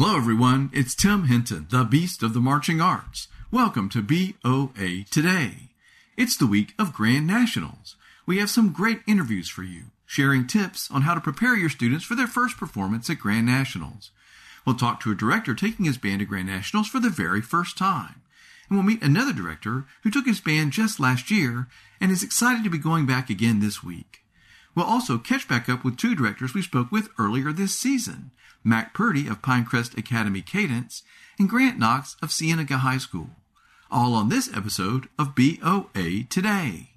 Hello, everyone. It's Tim Hinton, the Beast of the Marching Arts. Welcome to BOA Today. It's the week of Grand Nationals. We have some great interviews for you, sharing tips on how to prepare your students for their first performance at Grand Nationals. We'll talk to a director taking his band to Grand Nationals for the very first time. And we'll meet another director who took his band just last year and is excited to be going back again this week. We'll also catch back up with two directors we spoke with earlier this season. Mac Purdy of Pinecrest Academy Cadence, and Grant Knox of Cienega High School. All on this episode of BOA Today.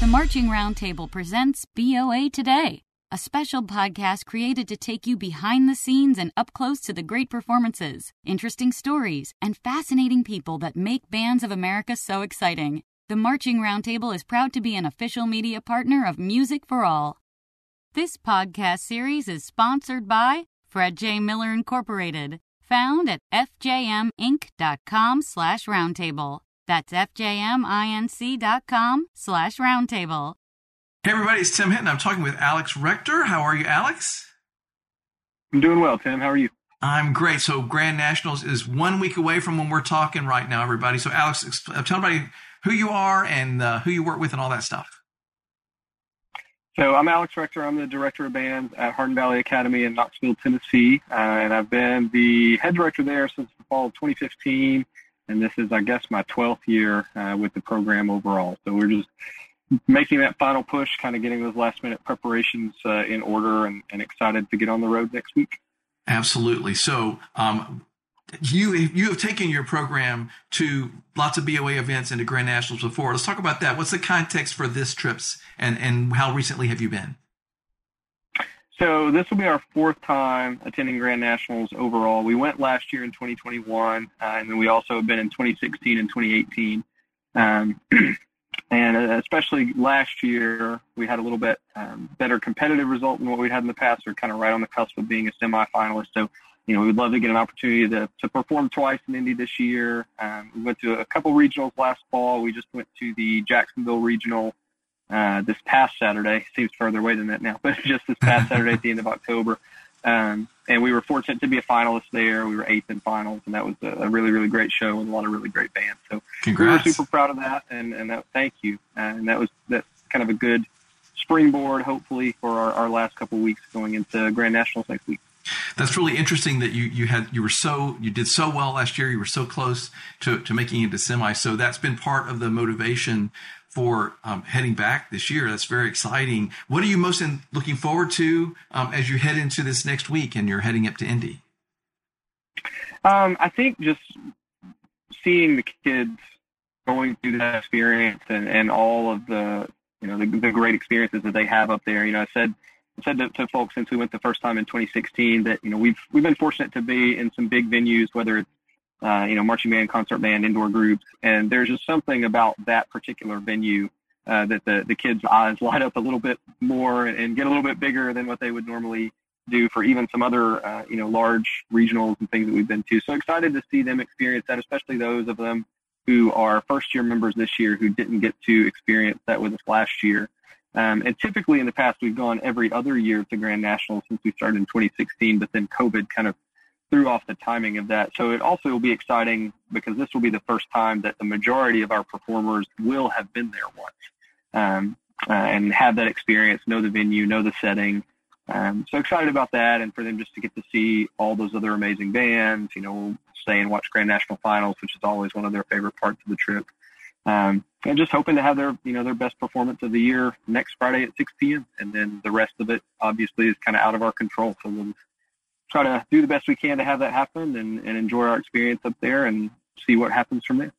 The Marching Roundtable presents BOA Today, a special podcast created to take you behind the scenes and up close to the great performances, interesting stories, and fascinating people that make Bands of America so exciting. The Marching Roundtable is proud to be an official media partner of Music for All. This podcast series is sponsored by Fred J. Miller Incorporated, found at fjminc.com slash roundtable. That's fjminc.com slash roundtable. Hey everybody, it's Tim Hinton. I'm talking with Alex Rector. How are you, Alex? I'm doing well, Tim. How are you? I'm great. So Grand Nationals is one week away from when we're talking right now, everybody. So Alex, uh, tell everybody who you are and uh, who you work with and all that stuff. So I'm Alex Rector. I'm the director of bands at Hardin Valley Academy in Knoxville, Tennessee, uh, and I've been the head director there since the fall of 2015. And this is, I guess, my 12th year uh, with the program overall. So we're just making that final push, kind of getting those last minute preparations uh, in order, and, and, excited to get on the road next week. Absolutely. So um, you you have taken your program to lots of BOA events and to Grand Nationals before. Let's talk about that. What's the context for this trips, and and how recently have you been? So this will be our fourth time attending Grand Nationals overall. We went last year in 2021, uh, and then we also have been in 2016 and 2018. Um, and especially last year, we had a little bit um, better competitive result than what we'd had in the past. We're kind of right on the cusp of being a semifinalist. So you know, we would love to get an opportunity to, to perform twice in Indy this year. Um, we went to a couple regionals last fall. We just went to the Jacksonville regional uh, this past Saturday. Seems further away than that now, but just this past Saturday at the end of October. Um, and we were fortunate to be a finalist there. We were eighth in finals, and that was a, a really, really great show with a lot of really great bands. So Congrats. we were super proud of that, and, and that, thank you. Uh, and that was that's kind of a good springboard, hopefully, for our, our last couple weeks going into Grand Nationals next week. That's really interesting that you you had you were so you did so well last year. You were so close to to making it to semi. So that's been part of the motivation for um, heading back this year. That's very exciting. What are you most in, looking forward to um, as you head into this next week and you're heading up to Indy? Um, I think just seeing the kids going through that experience and, and all of the you know the, the great experiences that they have up there. You know, I said said to, to, folks since we went the first time in 2016 that you know we've we've been fortunate to be in some big venues, whether it's uh, you know marching band, concert band, indoor groups, and there's just something about that particular venue uh, that the the kids' eyes light up a little bit more and get a little bit bigger than what they would normally do for even some other uh, you know large regionals and things that we've been to. So excited to see them experience that, especially those of them who are first year members this year who didn't get to experience that with us last year. Um, and typically in the past, we've gone every other year to Grand National since we started in 2016, but then COVID kind of threw off the timing of that. So it also will be exciting because this will be the first time that the majority of our performers will have been there once um, uh, and have that experience, know the venue, know the setting. Um, so excited about that, and for them just to get to see all those other amazing bands. You know, stay and watch Grand National Finals, which is always one of their favorite parts of the trip. Um, and just hoping to have their you know their best performance of the year next Friday at 6 p.m. And then the rest of it obviously is kind of out of our control. So we'll try to do the best we can to have that happen and, and enjoy our experience up there and see what happens from there.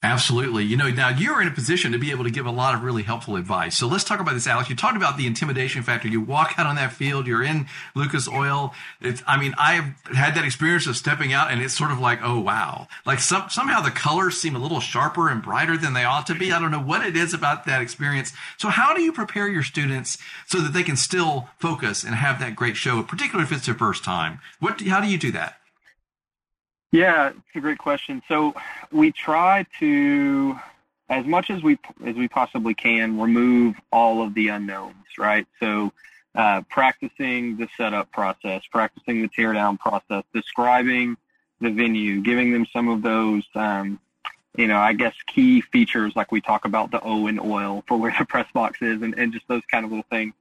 Absolutely. You know, now you're in a position to be able to give a lot of really helpful advice. So let's talk about this, Alex. You talked about the intimidation factor. You walk out on that field, you're in Lucas Oil. It's, I mean, I've had that experience of stepping out and it's sort of like, oh, wow. Like some, somehow the colors seem a little sharper and brighter than they ought to be. I don't know what it is about that experience. So how do you prepare your students so that they can still focus and have that great show, particularly if it's their first time? What, how do you do that? Yeah, it's a great question. So we try to, as much as we as we possibly can, remove all of the unknowns, right? So uh, practicing the setup process, practicing the teardown process, describing the venue, giving them some of those, um, you know, I guess key features like we talk about the O and oil for where the press box is and, and just those kind of little things.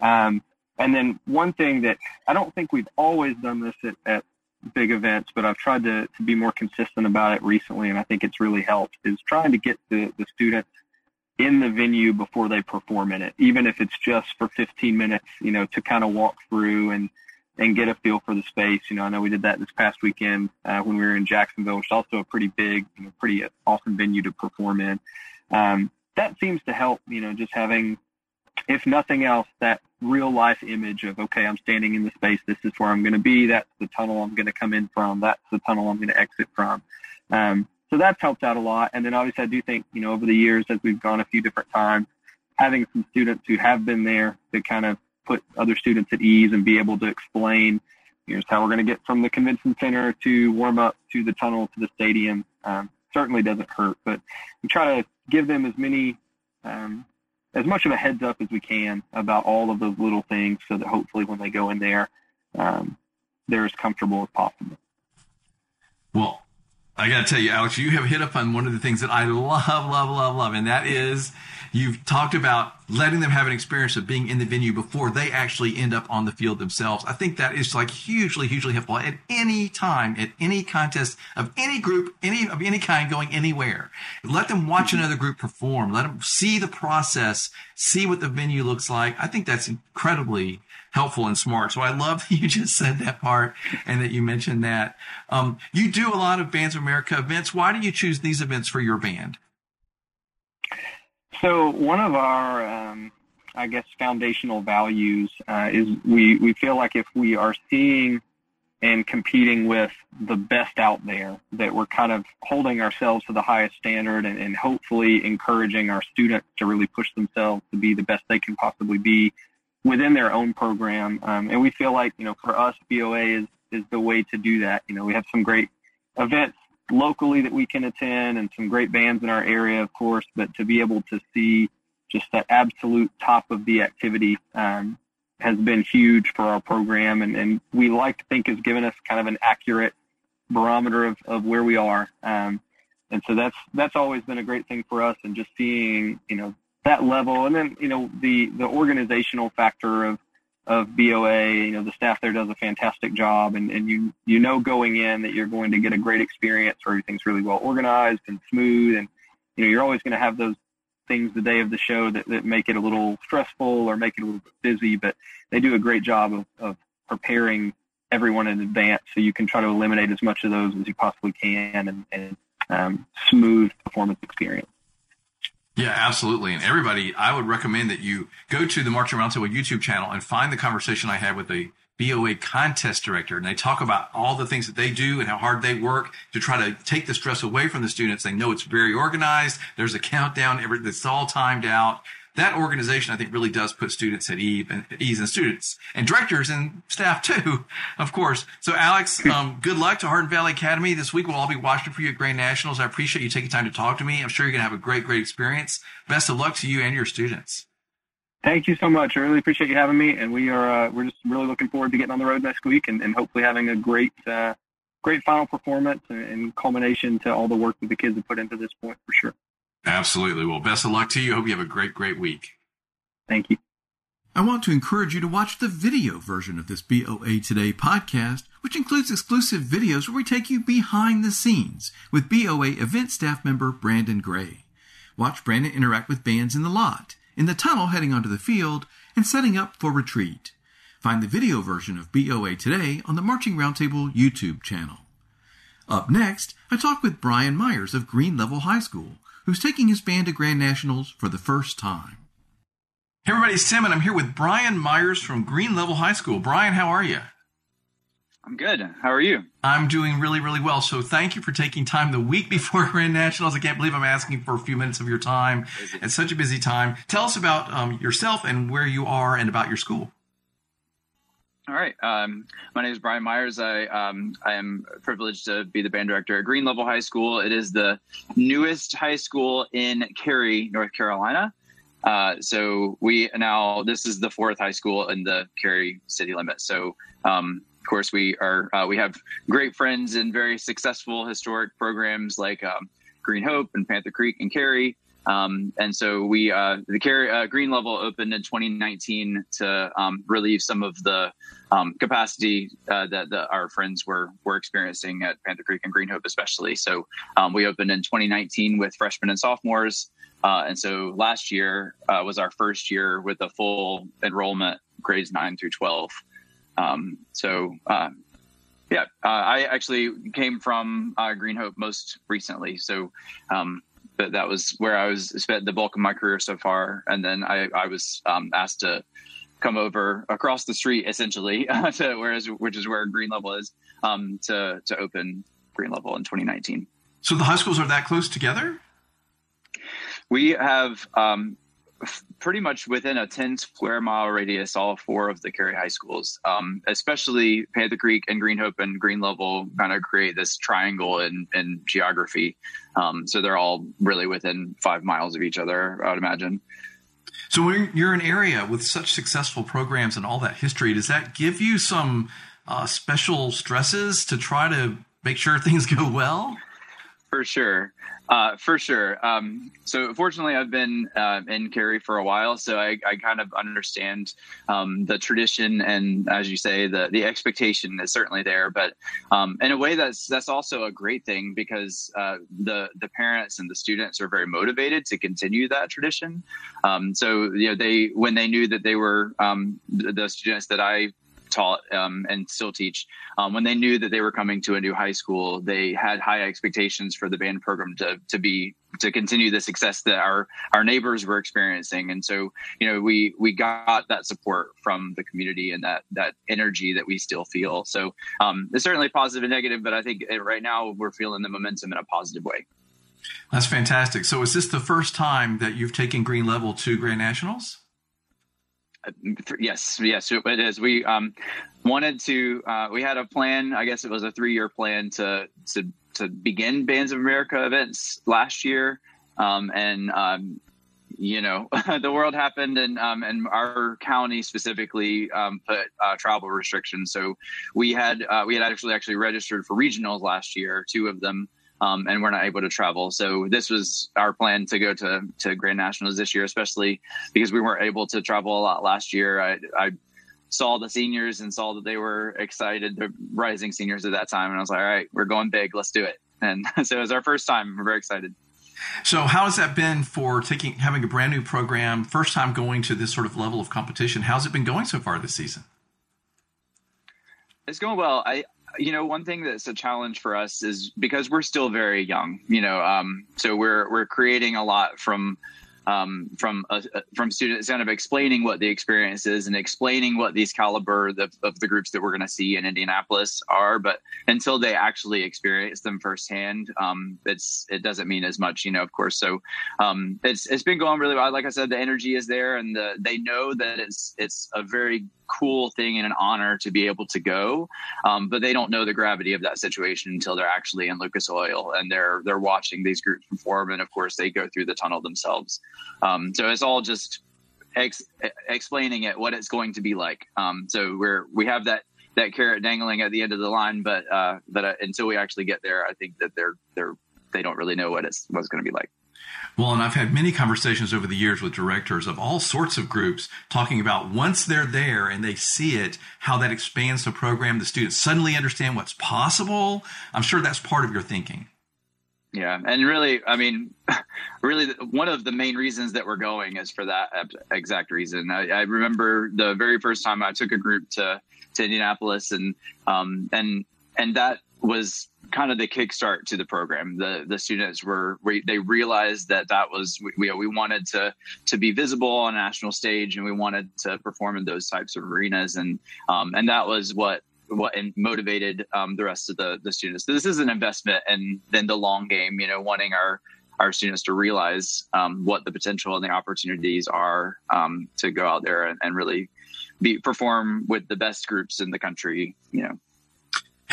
Um, and then one thing that I don't think we've always done this at, at big events, but I've tried to, to be more consistent about it recently, and I think it's really helped, is trying to get the, the students in the venue before they perform in it, even if it's just for 15 minutes, you know, to kind of walk through and, and get a feel for the space. You know, I know we did that this past weekend uh, when we were in Jacksonville, which is also a pretty big, you know, pretty awesome venue to perform in. Um, that seems to help, you know, just having, if nothing else, that real life image of, okay, I'm standing in the space. This is where I'm going to be. That's the tunnel I'm going to come in from. That's the tunnel I'm going to exit from. Um, so that's helped out a lot. And then obviously I do think, you know, over the years as we've gone a few different times, having some students who have been there to kind of put other students at ease and be able to explain, here's how we're going to get from the convention center to warm up to the tunnel to the stadium. Um, certainly doesn't hurt, but we try to give them as many, um, as much of a heads up as we can about all of those little things so that hopefully when they go in there, um, they're as comfortable as possible. Well, I got to tell you, Alex, you have hit upon one of the things that I love, love, love, love, and that is you've talked about letting them have an experience of being in the venue before they actually end up on the field themselves. I think that is like hugely, hugely helpful at any time, at any contest of any group, any of any kind going anywhere. Let them watch mm-hmm. another group perform. Let them see the process, see what the venue looks like. I think that's incredibly helpful and smart. So I love that you just said that part and that you mentioned that. Um, you do a lot of Bands of America events. Why do you choose these events for your band? So one of our, um, I guess, foundational values uh, is we, we feel like if we are seeing and competing with the best out there, that we're kind of holding ourselves to the highest standard and, and hopefully encouraging our students to really push themselves to be the best they can possibly be within their own program. Um, and we feel like, you know, for us, BOA is, is the way to do that. You know, we have some great events locally that we can attend and some great bands in our area, of course, but to be able to see just that absolute top of the activity um, has been huge for our program. And, and we like to think has given us kind of an accurate barometer of, of where we are. Um, and so that's, that's always been a great thing for us and just seeing, you know, that level. And then, you know, the, the organizational factor of, of BOA, you know, the staff there does a fantastic job and, and you, you know, going in that you're going to get a great experience where everything's really well organized and smooth. And, you know, you're always going to have those things the day of the show that, that make it a little stressful or make it a little bit busy, but they do a great job of, of preparing everyone in advance so you can try to eliminate as much of those as you possibly can and, and um, smooth performance experience. Yeah, absolutely. And everybody, I would recommend that you go to the Marching Roundtable YouTube channel and find the conversation I had with the BOA contest director. And they talk about all the things that they do and how hard they work to try to take the stress away from the students. They know it's very organized. There's a countdown. It's all timed out that organization, I think, really does put students at ease and, ease and students and directors and staff too, of course. So, Alex, um, good luck to Hardin Valley Academy this week. We'll all be watching for you at Grand Nationals. I appreciate you taking time to talk to me. I'm sure you're going to have a great, great experience. Best of luck to you and your students. Thank you so much. I really appreciate you having me, and we are uh, we're just really looking forward to getting on the road next week and, and hopefully having a great uh, great final performance and, and culmination to all the work that the kids have put into this point for sure. Absolutely. Well, best of luck to you. Hope you have a great, great week. Thank you. I want to encourage you to watch the video version of this BOA Today podcast, which includes exclusive videos where we take you behind the scenes with BOA event staff member Brandon Gray. Watch Brandon interact with bands in the lot, in the tunnel heading onto the field, and setting up for retreat. Find the video version of BOA Today on the Marching Roundtable YouTube channel. Up next, I talk with Brian Myers of Green Level High School who's taking his band to Grand Nationals for the first time. Hey everybody, it's Tim, and I'm here with Brian Myers from Green Level High School. Brian, how are you? I'm good. How are you? I'm doing really, really well. So thank you for taking time the week before Grand Nationals. I can't believe I'm asking for a few minutes of your time. It's such a busy time. Tell us about um, yourself and where you are and about your school. All right. Um, my name is Brian Myers. I um, I am privileged to be the band director at Green Level High School. It is the newest high school in Cary, North Carolina. Uh, so we now this is the fourth high school in the Cary city limit. So um, of course we are uh, we have great friends and very successful historic programs like um, Green Hope and Panther Creek and Cary. Um, and so we uh, the Cary uh, Green Level opened in 2019 to um, relieve some of the um, capacity uh, that, that, our friends were were experiencing at Panther Creek and Green Hope, especially. So um, we opened in 2019 with freshmen and sophomores, uh, and so last year uh, was our first year with a full enrollment, grades nine through 12. Um, so uh, yeah, I actually came from Green Hope most recently, so. But that was where I was spent the bulk of my career so far. And then I, I was um, asked to come over across the street, essentially, to whereas which is where Green Level is, um, to to open Green Level in 2019. So the high schools are that close together. We have um, pretty much within a 10 square mile radius, all four of the Cary high schools, um, especially Panther Creek and Green Hope and Green Level kind of create this triangle in, in geography. Um, so they're all really within five miles of each other, I would imagine. So when you're an area with such successful programs and all that history, does that give you some uh, special stresses to try to make sure things go well? For sure. Uh, for sure. Um, so fortunately, I've been uh, in Cary for a while, so I, I kind of understand um, the tradition and, as you say, the the expectation is certainly there. But um, in a way, that's that's also a great thing because uh, the the parents and the students are very motivated to continue that tradition. Um, so you know, they when they knew that they were um, the students that I taught um, and still teach, um, when they knew that they were coming to a new high school, they had high expectations for the band program to to be to continue the success that our our neighbors were experiencing. And so, you know, we we got that support from the community and that that energy that we still feel. So um, it's certainly positive and negative, but I think right now we're feeling the momentum in a positive way. That's fantastic. So is this the first time that you've taken Green Level to Grand Nationals? Yes, yes, it is. We um, wanted to. Uh, we had a plan. I guess it was a three-year plan to to to begin Bands of America events last year, um, and um, you know the world happened, and um, and our county specifically um, put uh, travel restrictions. So we had uh, we had actually actually registered for regionals last year, two of them um, and we're not able to travel. So this was our plan to go to to Grand Nationals this year, especially because we weren't able to travel a lot last year. I, I saw the seniors and saw that they were excited, the rising seniors at that time, and I was like, all right, we're going big, let's do it. And so it was our first time. We're very excited. So, how has that been for taking having a brand new program, first time going to this sort of level of competition? How's it been going so far this season? It's going well. I you know, one thing that's a challenge for us is because we're still very young, you know, um, so we're we're creating a lot from um, from uh, from students kind of explaining what the experience is and explaining what these caliber of, of the groups that we're going to see in Indianapolis are. But until they actually experience them firsthand, um, it's it doesn't mean as much, you know. Of course, so um, it's it's been going really well. Like I said, the energy is there, and the, they know that it's it's a very cool thing and an honor to be able to go. Um, but they don't know the gravity of that situation until they're actually in Lucas Oil and they're they're watching these groups perform, and of course they go through the tunnel themselves. Um, so it's all just ex- explaining it what it's going to be like. Um, so we're we have that that carrot dangling at the end of the line, but uh, but uh, until we actually get there, I think that they're they're they don't really know what it's what's going to be like. Well, and I've had many conversations over the years with directors of all sorts of groups talking about once they're there and they see it, how that expands the program. The students suddenly understand what's possible. I'm sure that's part of your thinking. Yeah, and really, I mean, really, one of the main reasons that we're going is for that exact reason. I, I remember the very first time I took a group to to Indianapolis, and um, and and that was kind of the kickstart to the program. The the students were they realized that that was we we wanted to to be visible on a national stage, and we wanted to perform in those types of arenas, and um, and that was what what motivated um, the rest of the the students. So this is an investment and then the long game. You know, wanting our our students to realize um, what the potential and the opportunities are um, to go out there and, and really be perform with the best groups in the country. You know.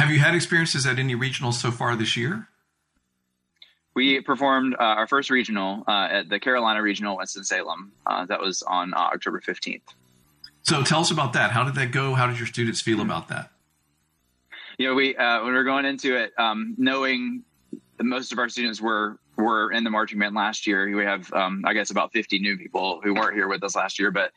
Have you had experiences at any regionals so far this year? we performed uh, our first regional uh, at the Carolina Regional Winston Salem. Uh, that was on uh, October fifteenth. So tell us about that. How did that go? How did your students feel about that? You know, we uh, when we were going into it, um, knowing that most of our students were were in the marching band last year. We have, um, I guess, about 50 new people who weren't here with us last year. But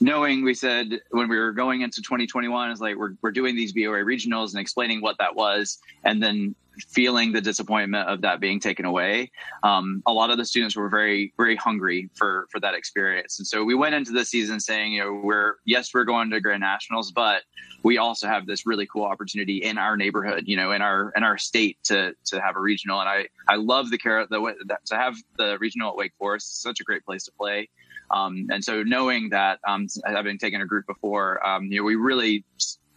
knowing, we said when we were going into 2021, is like we're we're doing these BOA regionals and explaining what that was, and then feeling the disappointment of that being taken away. Um, a lot of the students were very, very hungry for for that experience, and so we went into the season saying, you know, we're yes, we're going to Grand Nationals, but we also have this really cool opportunity in our neighborhood, you know, in our in our state to to have a regional. And I I love the carrot the that, to have the regional at Wake Forest. It's such a great place to play. Um, and so knowing that, um, having taken a group before, um, you know, we really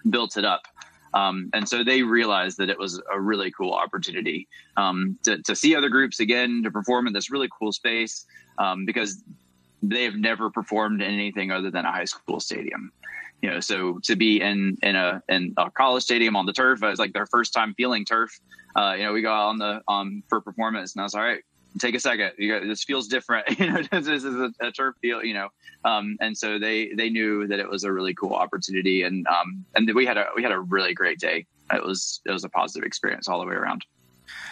built it up um, and so they realized that it was a really cool opportunity um, to, to, see other groups again, to perform in this really cool space um, because they have never performed in anything other than a high school stadium. You know, so to be in in a in a college stadium on the turf, it was like their first time feeling turf. Uh, you know, we got on the um for performance, and I was all right take a second. You got, this feels different. you know, this is a, a turf field. You know, um, and so they they knew that it was a really cool opportunity, and um, and we had a we had a really great day. It was it was a positive experience all the way around.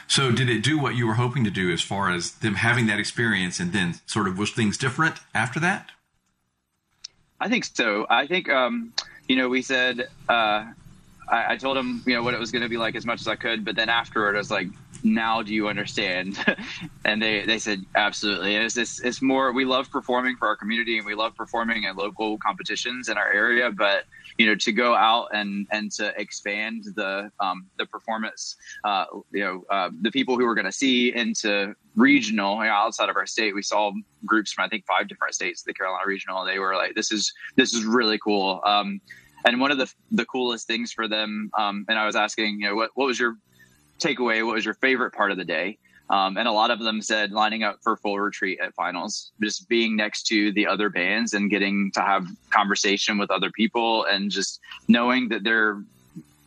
So, did it do what you were hoping to do as far as them having that experience, and then sort of was things different after that? I think so. I think um, you know we said uh, I, I told him you know what it was going to be like as much as I could, but then afterward I was like, now do you understand? and they, they said, absolutely. And it's, it's, it's more, we love performing for our community and we love performing at local competitions in our area, but you know, to go out and, and to expand the, um, the performance, uh, you know, uh, the people who we're going to see into regional you know, outside of our state, we saw groups from, I think five different states, the Carolina regional, they were like, this is, this is really cool. Um, and one of the the coolest things for them, um, and I was asking, you know, what what was your takeaway? What was your favorite part of the day? Um, and a lot of them said lining up for full retreat at finals, just being next to the other bands and getting to have conversation with other people and just knowing that they're,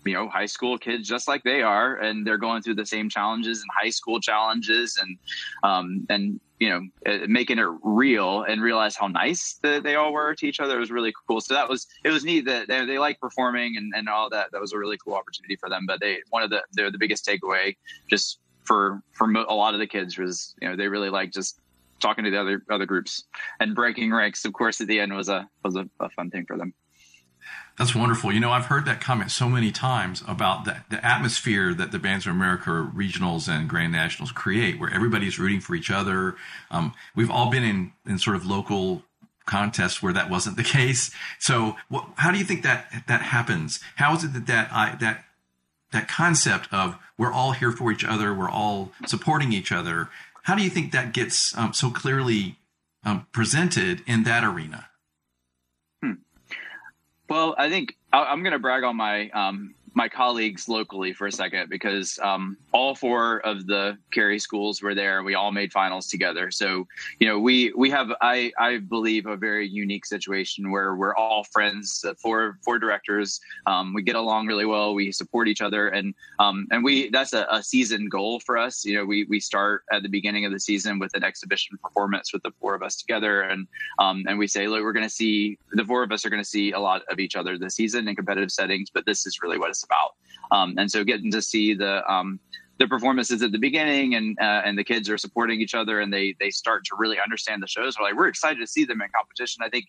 you know, high school kids just like they are, and they're going through the same challenges and high school challenges and, um, and you know, uh, making it real and realize how nice that they all were to each other. It was really cool. So that was, it was neat that they, they like performing and, and all that. That was a really cool opportunity for them. But they, one of the, they're the biggest takeaway just for, for a lot of the kids was, you know, they really like just talking to the other, other groups and breaking ranks. Of course, at the end was a, was a, a fun thing for them. That's wonderful. You know, I've heard that comment so many times about the, the atmosphere that the Bands of America regionals and Grand Nationals create, where everybody's rooting for each other. Um, we've all been in, in sort of local contests where that wasn't the case. So, what, how do you think that that happens? How is it that that I, that that concept of we're all here for each other, we're all supporting each other? How do you think that gets um, so clearly um, presented in that arena? Well, I think I'm going to brag on my um, my colleagues locally for a second because um, all four of the Cary schools were there. We all made finals together. So, you know, we we have I I believe a very unique situation where we're all friends. Uh, four four directors. Um, we get along really well. We support each other, and um, and we that's a, a season goal for us. You know, we we start at the beginning of the season with an exhibition performance with the four of us together, and um, and we say, look, we're going to see the four of us are going to see a lot of each other this season in competitive settings, but this is really what it's about. Um, and so getting to see the um, the performances at the beginning and uh, and the kids are supporting each other and they they start to really understand the shows. We're like we're excited to see them in competition. I think,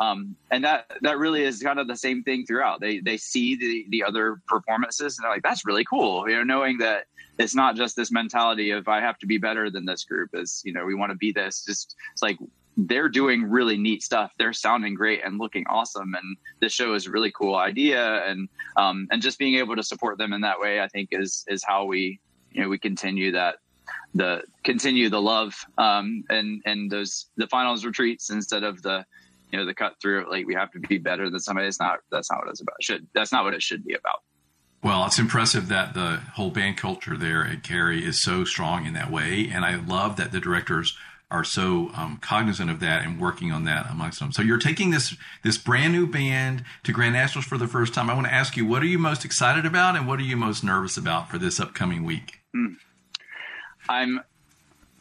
um, and that that really is kind of the same thing throughout. They they see the the other performances and they're like that's really cool. You know, knowing that it's not just this mentality of I have to be better than this group. Is you know we want to be this. Just it's like they're doing really neat stuff. They're sounding great and looking awesome. And this show is a really cool idea. And, um, and just being able to support them in that way, I think is, is how we, you know, we continue that, the continue the love, um, and, and those, the finals retreats instead of the, you know, the cut through, like we have to be better than somebody. It's not, that's not what it's about. Should, that's not what it should be about. Well, it's impressive that the whole band culture there at Cary is so strong in that way. And I love that the directors are so um, cognizant of that and working on that amongst them. So you're taking this this brand new band to Grand Nationals for the first time. I want to ask you, what are you most excited about, and what are you most nervous about for this upcoming week? Hmm. I'm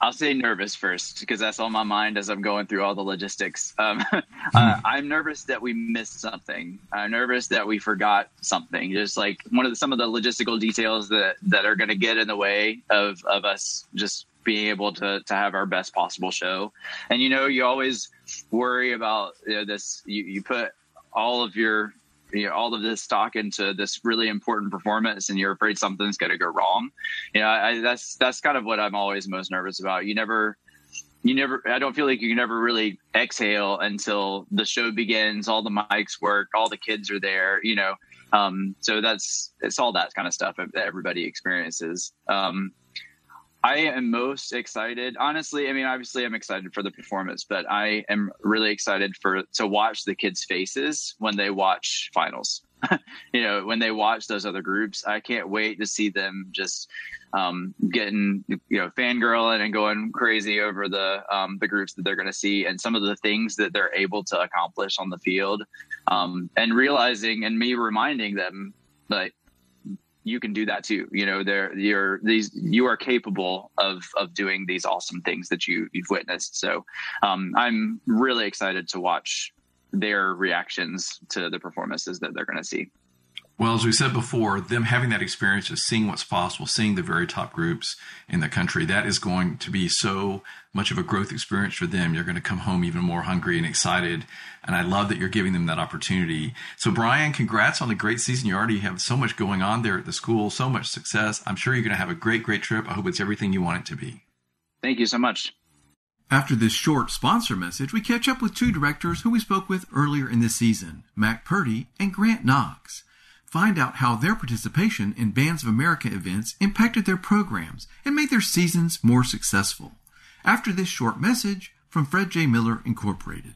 I'll say nervous first because that's on my mind as I'm going through all the logistics. Um, uh, hmm. I'm nervous that we missed something. I'm nervous that we forgot something. Just like one of the, some of the logistical details that that are going to get in the way of of us just being able to to have our best possible show. And you know, you always worry about you know, this. You you put all of your you know, all of this stock into this really important performance and you're afraid something's going to go wrong. You know, I, that's, that's kind of what I'm always most nervous about. You never, you never, I don't feel like you can never really exhale until the show begins, all the mics work, all the kids are there, you know. Um, so that's, it's all that kind of stuff that everybody experiences. Um, I am most excited. Honestly, I mean, obviously, I'm excited for the performance, but I am really excited for to watch the kids' faces when they watch finals. you know, when they watch those other groups, I can't wait to see them just um, getting you know fangirling and going crazy over the um, the groups that they're going to see and some of the things that they're able to accomplish on the field, um, and realizing and me reminding them that you can do that too. You know, there you're these you are capable of of doing these awesome things that you you've witnessed. So um, I'm really excited to watch their reactions to the performances that they're going to see. Well, as we said before, them having that experience of seeing what's possible, seeing the very top groups in the country, that is going to be so much of a growth experience for them. You're going to come home even more hungry and excited. And I love that you're giving them that opportunity. So, Brian, congrats on the great season. You already have so much going on there at the school, so much success. I'm sure you're going to have a great, great trip. I hope it's everything you want it to be. Thank you so much. After this short sponsor message, we catch up with two directors who we spoke with earlier in the season, Mac Purdy and Grant Knox. Find out how their participation in Bands of America events impacted their programs and made their seasons more successful. After this short message from Fred J. Miller Incorporated.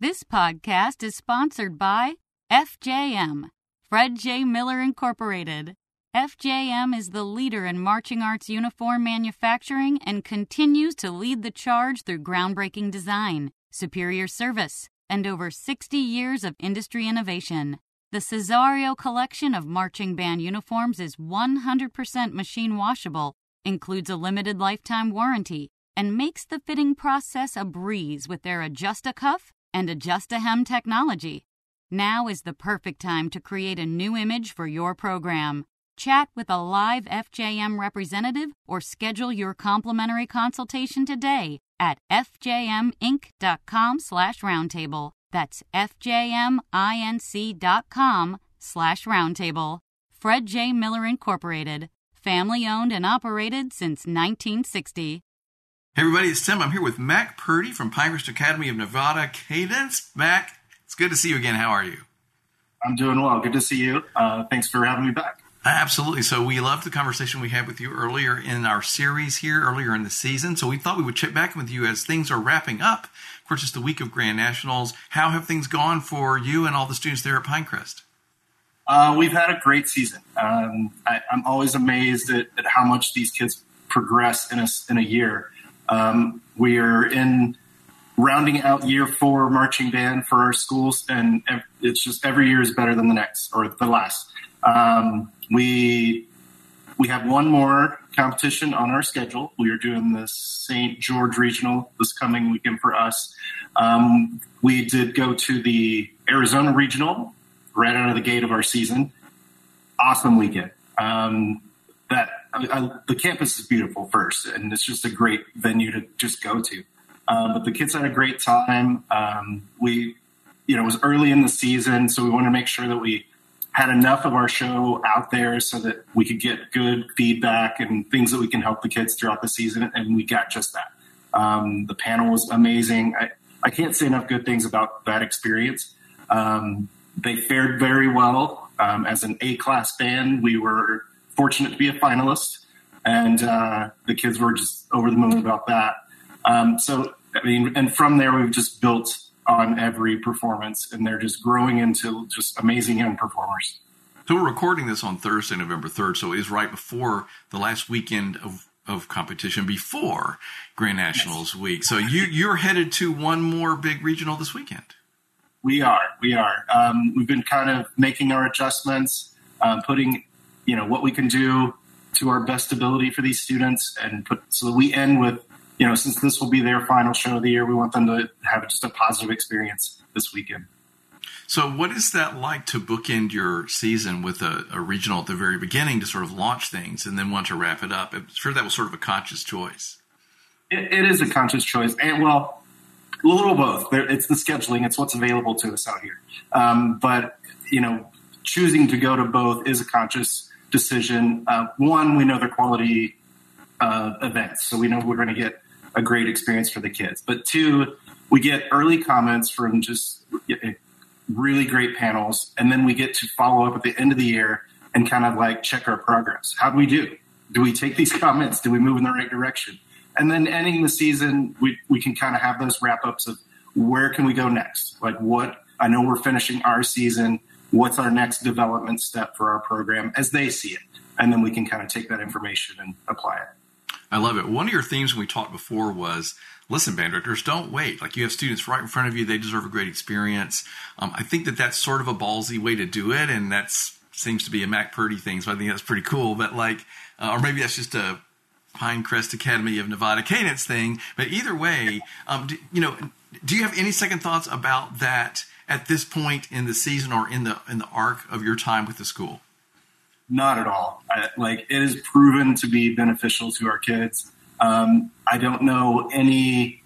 This podcast is sponsored by FJM, Fred J. Miller Incorporated. FJM is the leader in marching arts uniform manufacturing and continues to lead the charge through groundbreaking design, superior service, and over 60 years of industry innovation. The Cesario collection of marching band uniforms is 100% machine washable, includes a limited lifetime warranty, and makes the fitting process a breeze with their Adjust-A-Cuff and Adjust-A-Hem technology. Now is the perfect time to create a new image for your program. Chat with a live FJM representative or schedule your complimentary consultation today at fjminc.com/roundtable. That's fjminc.com slash roundtable. Fred J. Miller Incorporated, family owned and operated since 1960. Hey everybody, it's Tim. I'm here with Mac Purdy from Pinecrest Academy of Nevada Cadence. Mac, it's good to see you again. How are you? I'm doing well. Good to see you. Uh, thanks for having me back. Absolutely. So we loved the conversation we had with you earlier in our series here, earlier in the season. So we thought we would check back with you as things are wrapping up. Of course, it's the week of Grand Nationals. How have things gone for you and all the students there at Pinecrest? Uh, we've had a great season. Um, I, am always amazed at, at, how much these kids progress in a, in a year. Um, we are in rounding out year four marching band for our schools, and it's just every year is better than the next or the last. Um, we we have one more competition on our schedule. We are doing the St. George Regional this coming weekend for us. Um, we did go to the Arizona Regional right out of the gate of our season. Awesome weekend. Um, that I, I, the campus is beautiful first, and it's just a great venue to just go to. Um, but the kids had a great time. Um, we, you know, it was early in the season, so we wanted to make sure that we had enough of our show out there so that we could get good feedback and things that we can help the kids throughout the season. And we got just that. Um, the panel was amazing. I, I can't say enough good things about that experience. Um, they fared very well. Um, as an A class band, we were fortunate to be a finalist, and uh, the kids were just over the moon about that. Um, so, I mean, and from there, we've just built on every performance, and they're just growing into just amazing young performers. So we're recording this on Thursday, November 3rd, so it is right before the last weekend of, of competition before Grand Nationals yes. week. So you, you're headed to one more big regional this weekend. We are. We are. Um, we've been kind of making our adjustments, um, putting, you know, what we can do to our best ability for these students, and put so that we end with you know, since this will be their final show of the year, we want them to have just a positive experience this weekend. So, what is that like to bookend your season with a, a, regional at the very beginning to sort of launch things and then want to wrap it up? I'm sure that was sort of a conscious choice. it, it is a conscious choice, and well, a little both. It's the scheduling; it's what's available to us out here. Um, but you know, choosing to go to both is a conscious decision. Uh, one, we know they're quality uh, events, so we know we're going to get a great experience for the kids. But two, we get early comments from just really great panels, and then we get to follow up at the end of the year and kind of like check our progress. How do we do? Do we take these comments? Do we move in the right direction? And then ending the season, we, we can kind of have those wrap ups of where can we go next? Like what I know we're finishing our season. What's our next development step for our program as they see it? And then we can kind of take that information and apply it. I love it. One of your themes when we talked before was listen, band directors, don't wait. Like you have students right in front of you, they deserve a great experience. Um, I think that that's sort of a ballsy way to do it, and that seems to be a Mac Purdy thing, so I think that's pretty cool. But like, uh, or maybe that's just a Pinecrest Academy of Nevada Cadence thing. But either way, um, do, you know, do you have any second thoughts about that at this point in the season or in the in the arc of your time with the school? Not at all. I, like it is proven to be beneficial to our kids. Um, I don't know any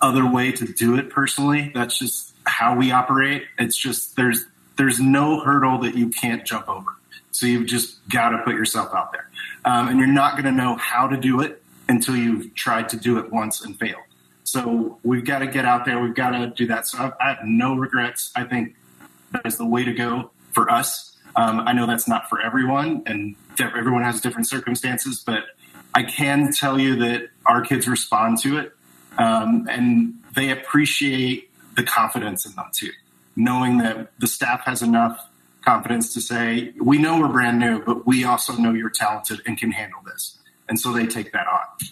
other way to do it personally. That's just how we operate. It's just there's there's no hurdle that you can't jump over. So you've just got to put yourself out there, um, and you're not going to know how to do it until you've tried to do it once and failed. So we've got to get out there. We've got to do that. So I've, I have no regrets. I think that is the way to go for us. Um, I know that's not for everyone, and everyone has different circumstances, but I can tell you that our kids respond to it, um, and they appreciate the confidence in them too, knowing that the staff has enough confidence to say, "We know we're brand new, but we also know you're talented and can handle this," and so they take that on.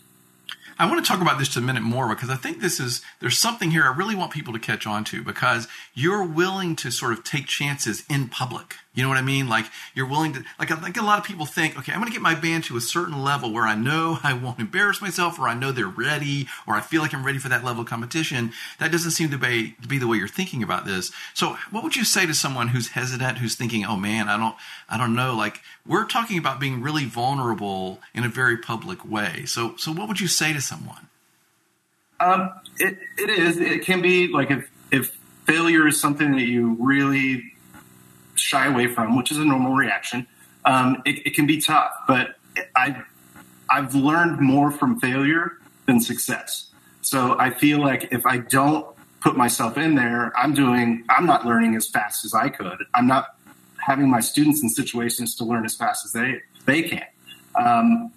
I want to talk about this just a minute more because I think this is there's something here I really want people to catch on to because you're willing to sort of take chances in public. You know what I mean? Like you're willing to like I think a lot of people think, okay, I'm going to get my band to a certain level where I know I won't embarrass myself or I know they're ready or I feel like I'm ready for that level of competition. That doesn't seem to be to be the way you're thinking about this. So, what would you say to someone who's hesitant, who's thinking, "Oh man, I don't I don't know." Like we're talking about being really vulnerable in a very public way. So, so what would you say to someone? Um, it, it is. It can be like if, if failure is something that you really shy away from, which is a normal reaction, um, it, it, can be tough. But I, I've learned more from failure than success. So I feel like if I don't put myself in there, I'm doing, I'm not learning as fast as I could. I'm not having my students in situations to learn as fast as they, they can. Um,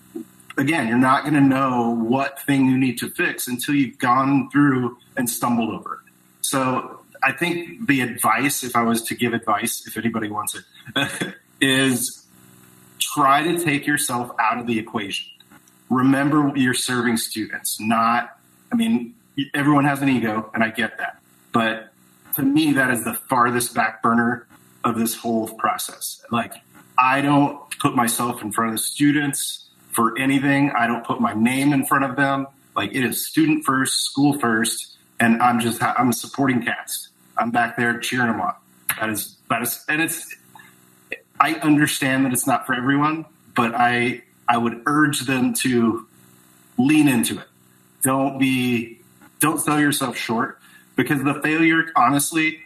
again, you're not going to know what thing you need to fix until you've gone through and stumbled over it. So I think the advice, if I was to give advice, if anybody wants it, is try to take yourself out of the equation. Remember, you're serving students, not, I mean, everyone has an ego, and I get that. But to me, that is the farthest back burner of this whole process. Like, I don't put myself in front of the students for anything. I don't put my name in front of them. Like it is student first, school first, and I'm just I'm supporting cast. I'm back there cheering them on. That is that is, and it's. I understand that it's not for everyone, but I I would urge them to lean into it. Don't be don't sell yourself short because the failure, honestly,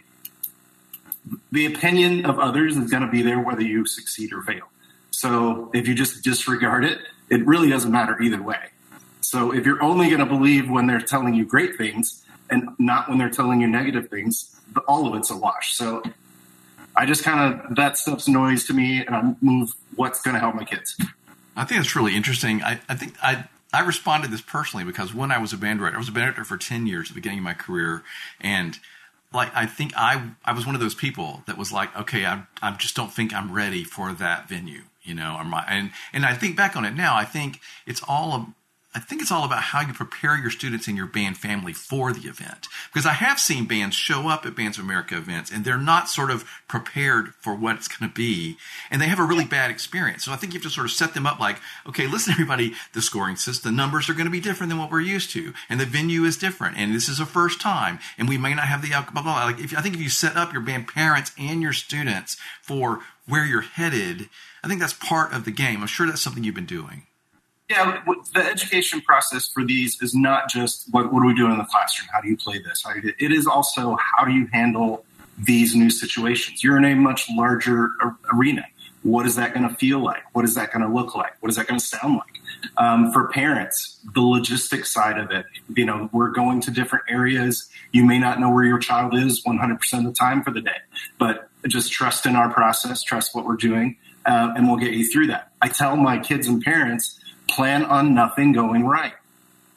the opinion of others is going to be there whether you succeed or fail. So if you just disregard it, it really doesn't matter either way. So if you're only going to believe when they're telling you great things and not when they're telling you negative things, all of it's a wash. So I just kind of that stuff's noise to me, and I move what's going to help my kids. I think it's really interesting. I, I think I I responded this personally because when I was a band director, I was a band director for ten years at the beginning of my career, and like I think I I was one of those people that was like, okay, I I just don't think I'm ready for that venue you know, and and I think back on it now, I think it's all I think it's all about how you prepare your students and your band family for the event. Because I have seen bands show up at Bands of America events and they're not sort of prepared for what it's going to be, and they have a really bad experience. So I think you have to sort of set them up like, okay, listen, everybody, the scoring system, the numbers are going to be different than what we're used to, and the venue is different, and this is a first time, and we may not have the blah blah. blah. Like, if I think if you set up your band parents and your students for where you're headed, I think that's part of the game. I'm sure that's something you've been doing. Yeah, the education process for these is not just what, what are we doing in the classroom? How do you play this? You, it is also how do you handle these new situations? You're in a much larger arena. What is that going to feel like? What is that going to look like? What is that going to sound like? Um, for parents, the logistics side of it, you know, we're going to different areas. You may not know where your child is 100% of the time for the day, but just trust in our process, trust what we're doing, uh, and we'll get you through that. I tell my kids and parents, plan on nothing going right.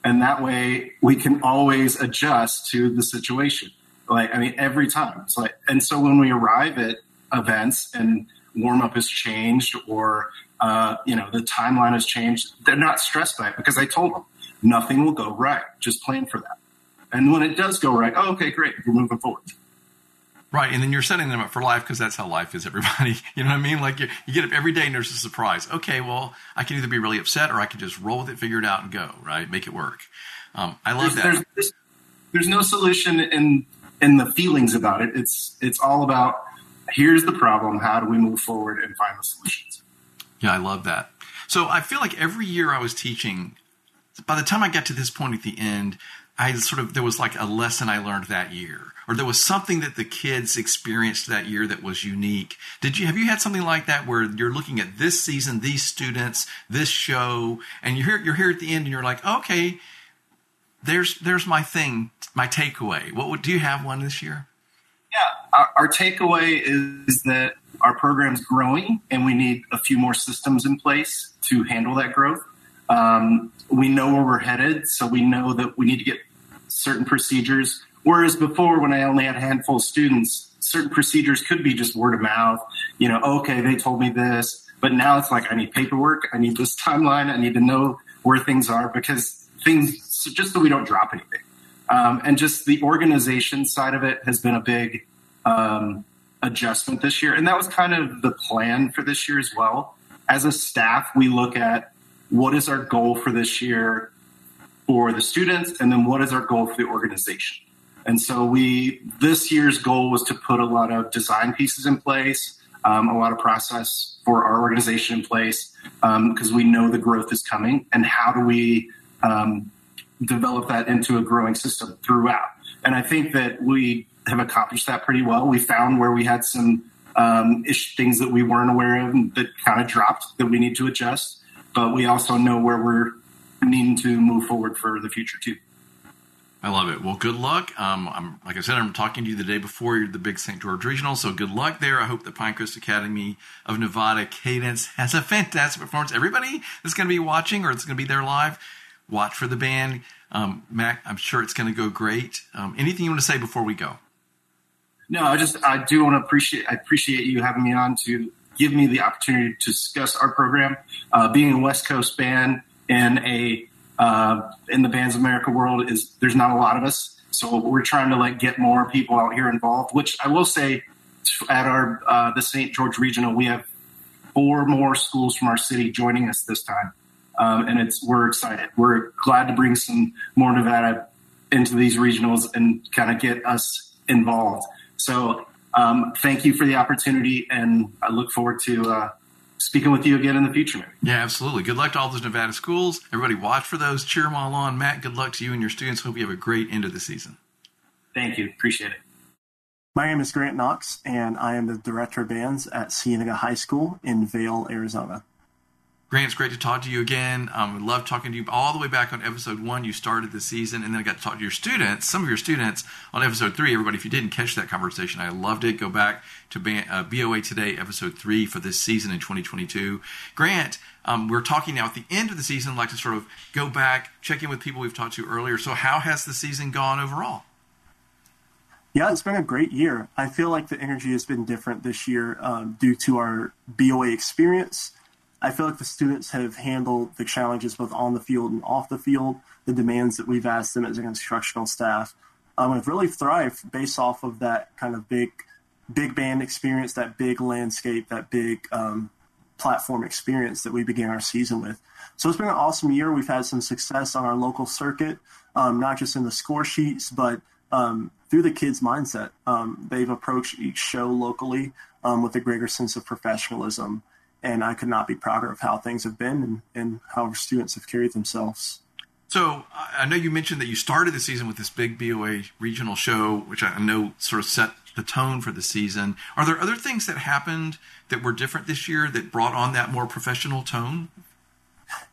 And that way we can always adjust to the situation. Like, I mean, every time. It's like, and so when we arrive at events and warm up has changed or, uh, you know, the timeline has changed, they're not stressed by it because I told them nothing will go right. Just plan for that. And when it does go right, oh, okay, great. We're moving forward. Right, and then you're setting them up for life because that's how life is, everybody. You know what I mean? Like you, you get up every day and there's a surprise. Okay, well, I can either be really upset or I can just roll with it, figure it out, and go. Right, make it work. Um, I love there's, that. There's, there's no solution in in the feelings about it. It's it's all about here's the problem. How do we move forward and find the solutions? Yeah, I love that. So I feel like every year I was teaching, by the time I got to this point at the end, I sort of there was like a lesson I learned that year or there was something that the kids experienced that year that was unique. Did you have you had something like that where you're looking at this season, these students, this show, and you're here, you're here at the end and you're like, okay, there's there's my thing, my takeaway. What would do you have one this year? Yeah, our, our takeaway is that our program's growing and we need a few more systems in place to handle that growth. Um, we know where we're headed, so we know that we need to get certain procedures Whereas before, when I only had a handful of students, certain procedures could be just word of mouth. You know, okay, they told me this, but now it's like I need paperwork, I need this timeline, I need to know where things are because things just so we don't drop anything. Um, and just the organization side of it has been a big um, adjustment this year, and that was kind of the plan for this year as well. As a staff, we look at what is our goal for this year for the students, and then what is our goal for the organization. And so we this year's goal was to put a lot of design pieces in place, um, a lot of process for our organization in place because um, we know the growth is coming. And how do we um, develop that into a growing system throughout? And I think that we have accomplished that pretty well. We found where we had some um, things that we weren't aware of that kind of dropped that we need to adjust. But we also know where we're needing to move forward for the future too. I love it. Well, good luck. Um, I'm like I said, I'm talking to you the day before you're the big St. George Regional, so good luck there. I hope the Pinecrest Academy of Nevada Cadence has a fantastic performance. Everybody that's going to be watching or it's going to be there live, watch for the band. Um, Mac, I'm sure it's going to go great. Um, anything you want to say before we go? No, I just I do want to appreciate I appreciate you having me on to give me the opportunity to discuss our program. Uh, being a West Coast band in a uh, in the Bands of America world is there's not a lot of us. So we're trying to like get more people out here involved. Which I will say, at our uh, the St. George Regional, we have four more schools from our city joining us this time, um, and it's we're excited. We're glad to bring some more Nevada into these regionals and kind of get us involved. So um, thank you for the opportunity, and I look forward to uh, speaking with you again in the future. Maybe. Yeah, absolutely. Good luck to all those Nevada schools. Everybody, watch for those. Cheer them all on. Matt, good luck to you and your students. Hope you have a great end of the season. Thank you. Appreciate it. My name is Grant Knox, and I am the director of bands at Cienega High School in Vail, Arizona. Grant, it's great to talk to you again. Um, we love talking to you all the way back on episode one. You started the season, and then I got to talk to your students, some of your students, on episode three. Everybody, if you didn't catch that conversation, I loved it. Go back to uh, BOA Today, episode three for this season in 2022. Grant, um, we're talking now at the end of the season. I'd like to sort of go back, check in with people we've talked to earlier. So, how has the season gone overall? Yeah, it's been a great year. I feel like the energy has been different this year um, due to our BOA experience I feel like the students have handled the challenges both on the field and off the field, the demands that we've asked them as an instructional staff. Um, have really thrived based off of that kind of big, big band experience, that big landscape, that big um, platform experience that we began our season with. So it's been an awesome year. We've had some success on our local circuit, um, not just in the score sheets, but um, through the kids' mindset. Um, they've approached each show locally um, with a greater sense of professionalism. And I could not be prouder of how things have been and, and how our students have carried themselves. So I know you mentioned that you started the season with this big BOA regional show, which I know sort of set the tone for the season. Are there other things that happened that were different this year that brought on that more professional tone?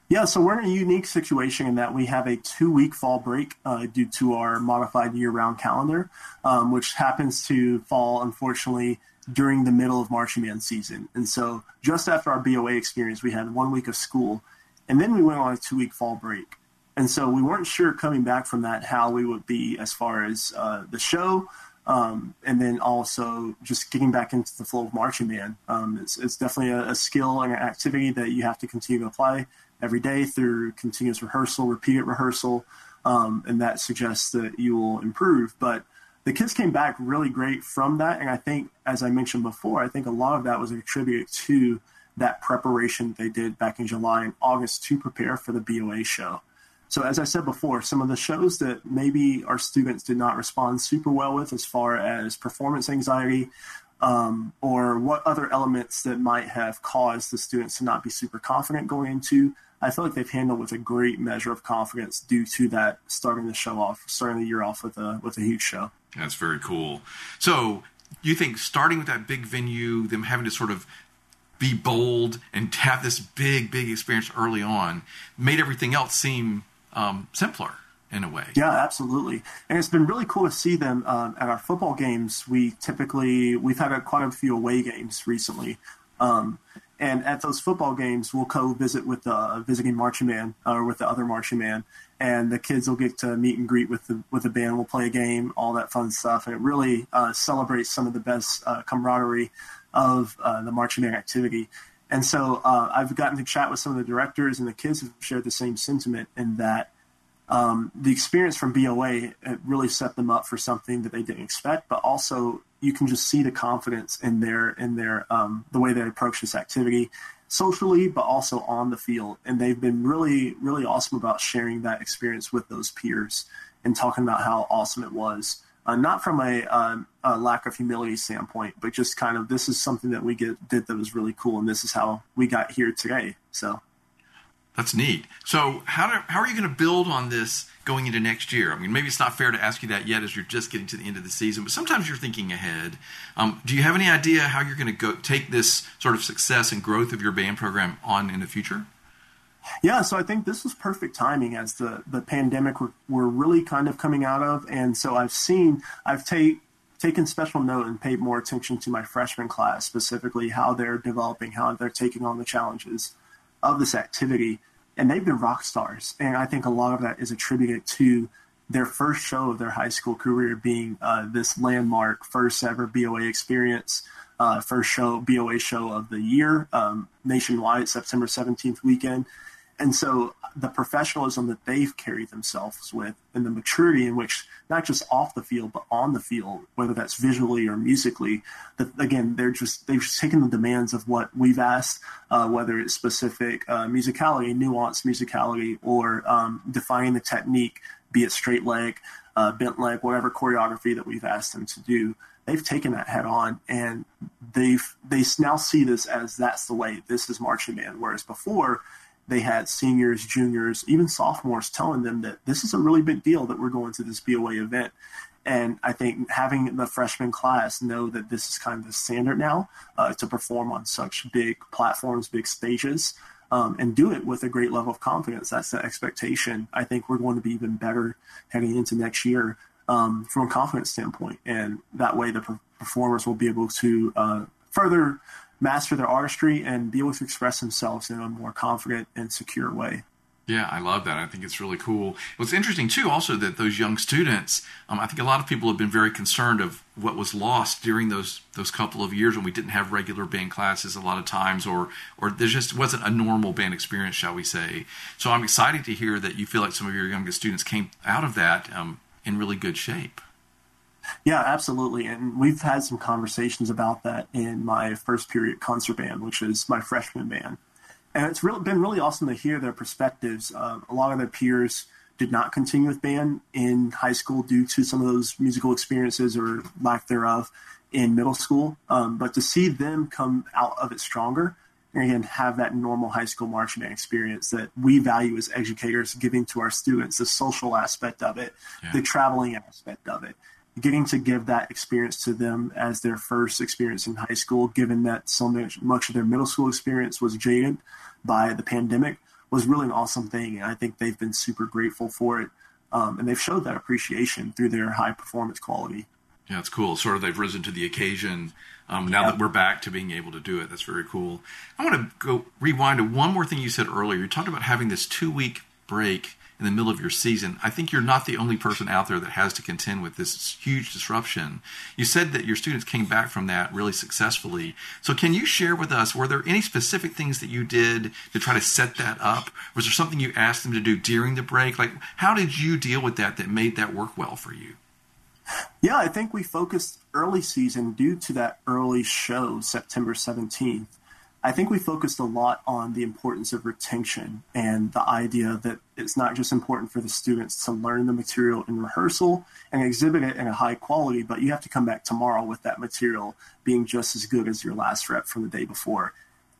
Yeah, so we're in a unique situation in that we have a two week fall break uh, due to our modified year round calendar, um, which happens to fall, unfortunately, during the middle of marching band season. And so just after our BOA experience, we had one week of school, and then we went on a two week fall break. And so we weren't sure coming back from that how we would be as far as uh, the show, um, and then also just getting back into the flow of marching band. Um, it's, it's, definitely a, a, skill and an activity that you have to continue to apply every day through continuous rehearsal, repeated rehearsal, um, and that suggests that you will improve. But the kids came back really great from that. And I think, as I mentioned before, I think a lot of that was attributed to that preparation they did back in July and August to prepare for the BOA show. So, as I said before, some of the shows that maybe our students did not respond super well with, as far as performance anxiety, um, or what other elements that might have caused the students to not be super confident going into, I feel like they've handled with a great measure of confidence due to that starting the show off, starting the year off with a with a huge show. That's very cool. So you think starting with that big venue, them having to sort of be bold and have this big, big experience early on, made everything else seem um, simpler in a way. Yeah, absolutely. And it's been really cool to see them um, at our football games. We typically we've had a, quite a few away games recently. Um, and at those football games, we'll co-visit with the visiting marching band or with the other marching band, and the kids will get to meet and greet with the with the band. We'll play a game, all that fun stuff, and it really uh, celebrates some of the best uh, camaraderie of uh, the marching band activity. And so uh, I've gotten to chat with some of the directors, and the kids have shared the same sentiment in that um, the experience from BOA really set them up for something that they didn't expect, but also you can just see the confidence in their in their um, the way they approach this activity socially, but also on the field. And they've been really really awesome about sharing that experience with those peers and talking about how awesome it was. Uh, not from a, uh, a, lack of humility standpoint, but just kind of this is something that we get, did that was really cool, and this is how we got here today. So that's neat. So how do, how are you going to build on this going into next year? I mean, maybe it's not fair to ask you that yet, as you're just getting to the end of the season. But sometimes you're thinking ahead. Um, do you have any idea how you're going to go take this sort of success and growth of your band program on in the future? Yeah, so I think this was perfect timing as the the pandemic we're, we're really kind of coming out of, and so I've seen I've take taken special note and paid more attention to my freshman class specifically how they're developing, how they're taking on the challenges of this activity, and they've been rock stars. And I think a lot of that is attributed to their first show of their high school career being uh, this landmark first ever BOA experience, uh, first show BOA show of the year um, nationwide, September 17th weekend. And so the professionalism that they've carried themselves with and the maturity in which not just off the field but on the field whether that's visually or musically that again they're just they've just taken the demands of what we've asked uh, whether it's specific uh, musicality nuanced musicality or um, defining the technique be it straight leg uh, bent leg whatever choreography that we've asked them to do they've taken that head on and they've they now see this as that's the way this is marching band whereas before they had seniors, juniors, even sophomores telling them that this is a really big deal that we're going to this BOA event. And I think having the freshman class know that this is kind of the standard now uh, to perform on such big platforms, big stages, um, and do it with a great level of confidence. That's the expectation. I think we're going to be even better heading into next year um, from a confidence standpoint. And that way the performers will be able to uh, further master their artistry and be able to express themselves in a more confident and secure way. Yeah, I love that. I think it's really cool. What's interesting too, also that those young students, um, I think a lot of people have been very concerned of what was lost during those those couple of years when we didn't have regular band classes a lot of times, or or there just wasn't a normal band experience, shall we say? So I'm excited to hear that you feel like some of your youngest students came out of that um, in really good shape. Yeah, absolutely. And we've had some conversations about that in my first period concert band, which is my freshman band. And it's really, been really awesome to hear their perspectives. Uh, a lot of their peers did not continue with band in high school due to some of those musical experiences or lack thereof in middle school. Um, but to see them come out of it stronger and again have that normal high school marching band experience that we value as educators, giving to our students the social aspect of it, yeah. the traveling aspect of it, getting to give that experience to them as their first experience in high school, given that so much, much of their middle school experience was jaded by the pandemic, was really an awesome thing. And I think they've been super grateful for it. Um, and they've showed that appreciation through their high performance quality. Yeah, it's cool. Sort of they've risen to the occasion um, now that we're back to being able to do it. That's very cool. I want to go rewind to one more thing you said earlier. You talked about having this two week break in the middle of your season. I think you're not the only person out there that has to contend with this huge disruption. You said that your students came back from that really successfully. So, can you share with us, were there any specific things that you did to try to set that up? Was there something you asked them to do during the break? Like, how did you deal with that that made that work well for you? Yeah, I think we focused early season due to that early show, September 17th. I think we focused a lot on the importance of retention and the idea that it's not just important for the students to learn the material in rehearsal and exhibit it in a high quality, but you have to come back tomorrow with that material being just as good as your last rep from the day before.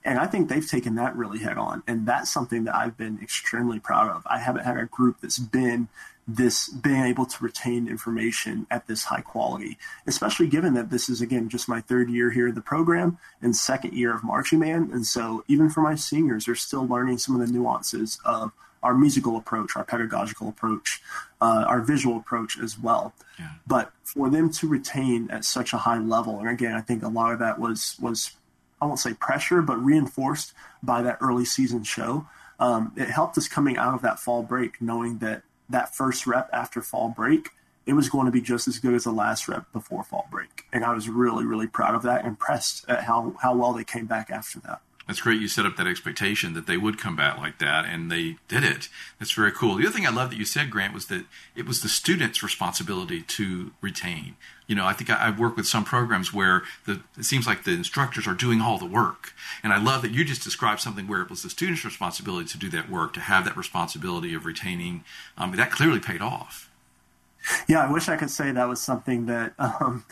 And I think they've taken that really head on. And that's something that I've been extremely proud of. I haven't had a group that's been this being able to retain information at this high quality, especially given that this is again just my third year here in the program and second year of marching band. And so even for my seniors, they're still learning some of the nuances of our musical approach, our pedagogical approach, uh, our visual approach as well. Yeah. But for them to retain at such a high level, and again, I think a lot of that was was I won't say pressure, but reinforced by that early season show. Um, it helped us coming out of that fall break, knowing that that first rep after fall break, it was going to be just as good as the last rep before fall break. And I was really, really proud of that, impressed at how, how well they came back after that. That's great. You set up that expectation that they would come back like that, and they did it. That's very cool. The other thing I love that you said, Grant, was that it was the student's responsibility to retain. You know, I think I, have worked with some programs where the, it seems like the instructors are doing all the work. And I love that you just described something where it was the student's responsibility to do that work, to have that responsibility of retaining. Um, that clearly paid off. Yeah, I wish I could say that was something that um,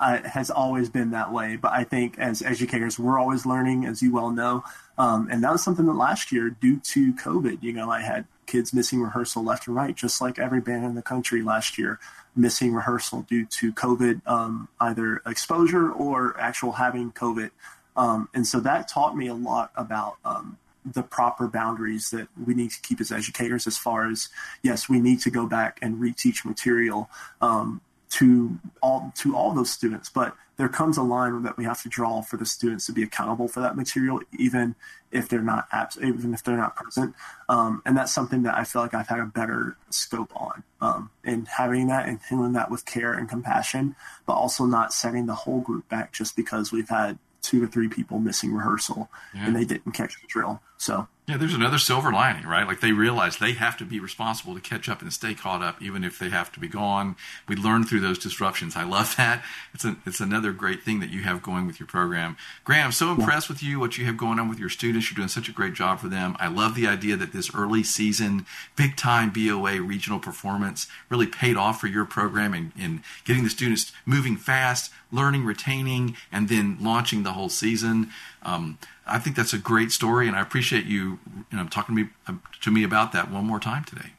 uh, has always been that way. But I think as educators, we're always learning, as you well know. Um, and that was something that last year, due to COVID, you know, I had kids missing rehearsal left and right, just like every band in the country last year, missing rehearsal due to COVID, um, either exposure or actual having COVID. Um, and so that taught me a lot about um, the proper boundaries that we need to keep as educators as far as yes we need to go back and reteach material um, to all to all those students but there comes a line that we have to draw for the students to be accountable for that material even if they're not abs- even if they're not present um, and that's something that i feel like i've had a better scope on um, and having that and handling that with care and compassion but also not setting the whole group back just because we've had two or three people missing rehearsal yeah. and they didn't catch the drill so yeah, there's another silver lining, right? Like they realize they have to be responsible to catch up and stay caught up, even if they have to be gone. We learn through those disruptions. I love that. It's a, it's another great thing that you have going with your program. Graham, I'm so impressed with you, what you have going on with your students. You're doing such a great job for them. I love the idea that this early season, big time BOA regional performance really paid off for your program and, and getting the students moving fast, learning, retaining, and then launching the whole season. Um, I think that's a great story, and I appreciate you, you know, talking to me uh, to me about that one more time today.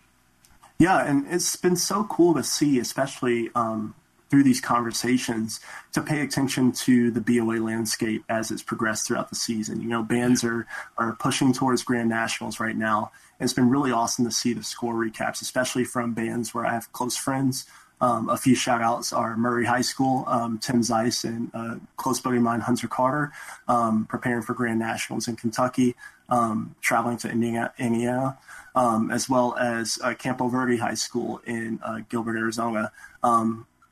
Yeah, and it's been so cool to see, especially um, through these conversations, to pay attention to the BOA landscape as it's progressed throughout the season. You know, bands are are pushing towards Grand Nationals right now. And it's been really awesome to see the score recaps, especially from bands where I have close friends Um, a few shout outs are Murray High School, um, Tim Zeiss and a close buddy of mine, Hunter Carter, um, preparing for Grand Nationals in Kentucky, um, traveling to Indiana, um, as well as uh, Campo Verde High School in uh, Gilbert, Arizona.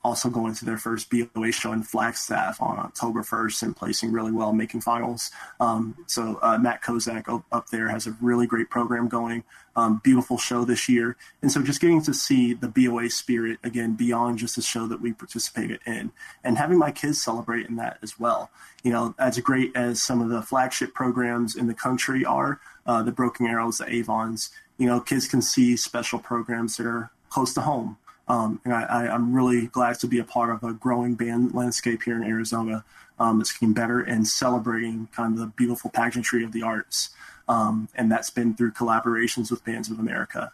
Also going to their first BOA show in Flagstaff on October 1st and placing really well, making finals. Um, so uh, Matt Kozak up there has a really great program going. Um, beautiful show this year, and so just getting to see the BOA spirit again beyond just the show that we participated in, and having my kids celebrate in that as well. You know, as great as some of the flagship programs in the country are, uh, the Broken Arrows, the Avons. You know, kids can see special programs that are close to home um, and I, am really glad to be a part of a growing band landscape here in Arizona um, that's getting better and celebrating kind of the beautiful pageantry of the arts. Um, and that's been through collaborations with Bands of America.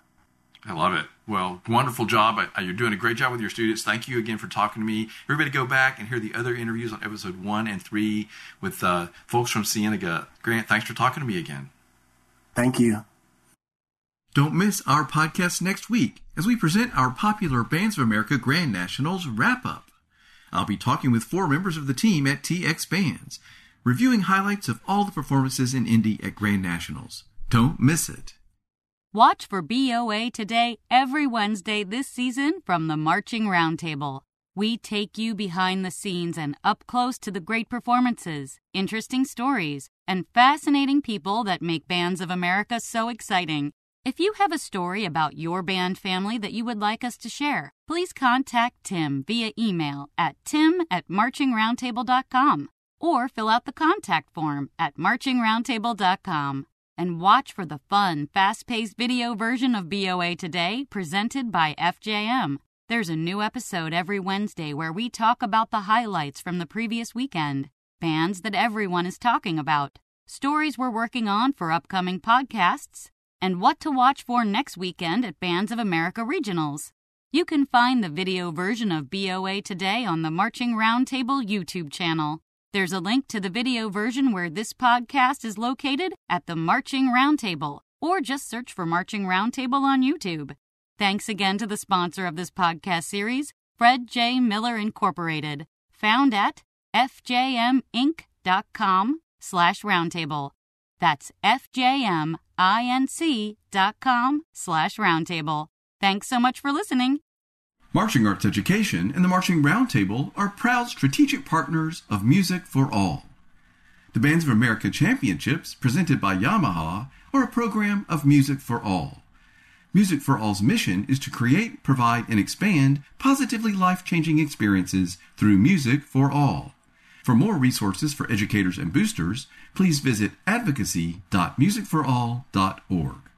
I love it. Well, wonderful job. You're doing a great job with your students. Thank you again for talking to me. Everybody go back and hear the other interviews on episode one and three with uh, folks from Cienega. Grant, thanks for talking to me again. Thank you. Don't miss our podcast next week as we present our popular Bands of America Grand Nationals wrap up. I'll be talking with four members of the team at TX Bands, reviewing highlights of all the performances in Indy at Grand Nationals. Don't miss it. Watch for BOA Today every Wednesday this season from the Marching Roundtable. We take you behind the scenes and up close to the great performances, interesting stories, and fascinating people that make Bands of America so exciting. If you have a story about your band family that you would like us to share, please contact Tim via email at tim at marchingroundtable.com or fill out the contact form at marchingroundtable.com. And watch for the fun, fast paced video version of BOA Today presented by FJM. There's a new episode every Wednesday where we talk about the highlights from the previous weekend, bands that everyone is talking about, stories we're working on for upcoming podcasts and what to watch for next weekend at Bands of America Regionals. You can find the video version of BOA today on the Marching Roundtable YouTube channel. There's a link to the video version where this podcast is located at the Marching Roundtable, or just search for Marching Roundtable on YouTube. Thanks again to the sponsor of this podcast series, Fred J. Miller Incorporated, found at fjminc.com slash roundtable. That's fjminc.com slash roundtable. Thanks so much for listening. Marching Arts Education and the Marching Roundtable are proud strategic partners of Music for All. The Bands of America Championships, presented by Yamaha, are a program of Music for All. Music for All's mission is to create, provide, and expand positively life changing experiences through music for all. For more resources for educators and boosters, please visit advocacy.musicforall.org.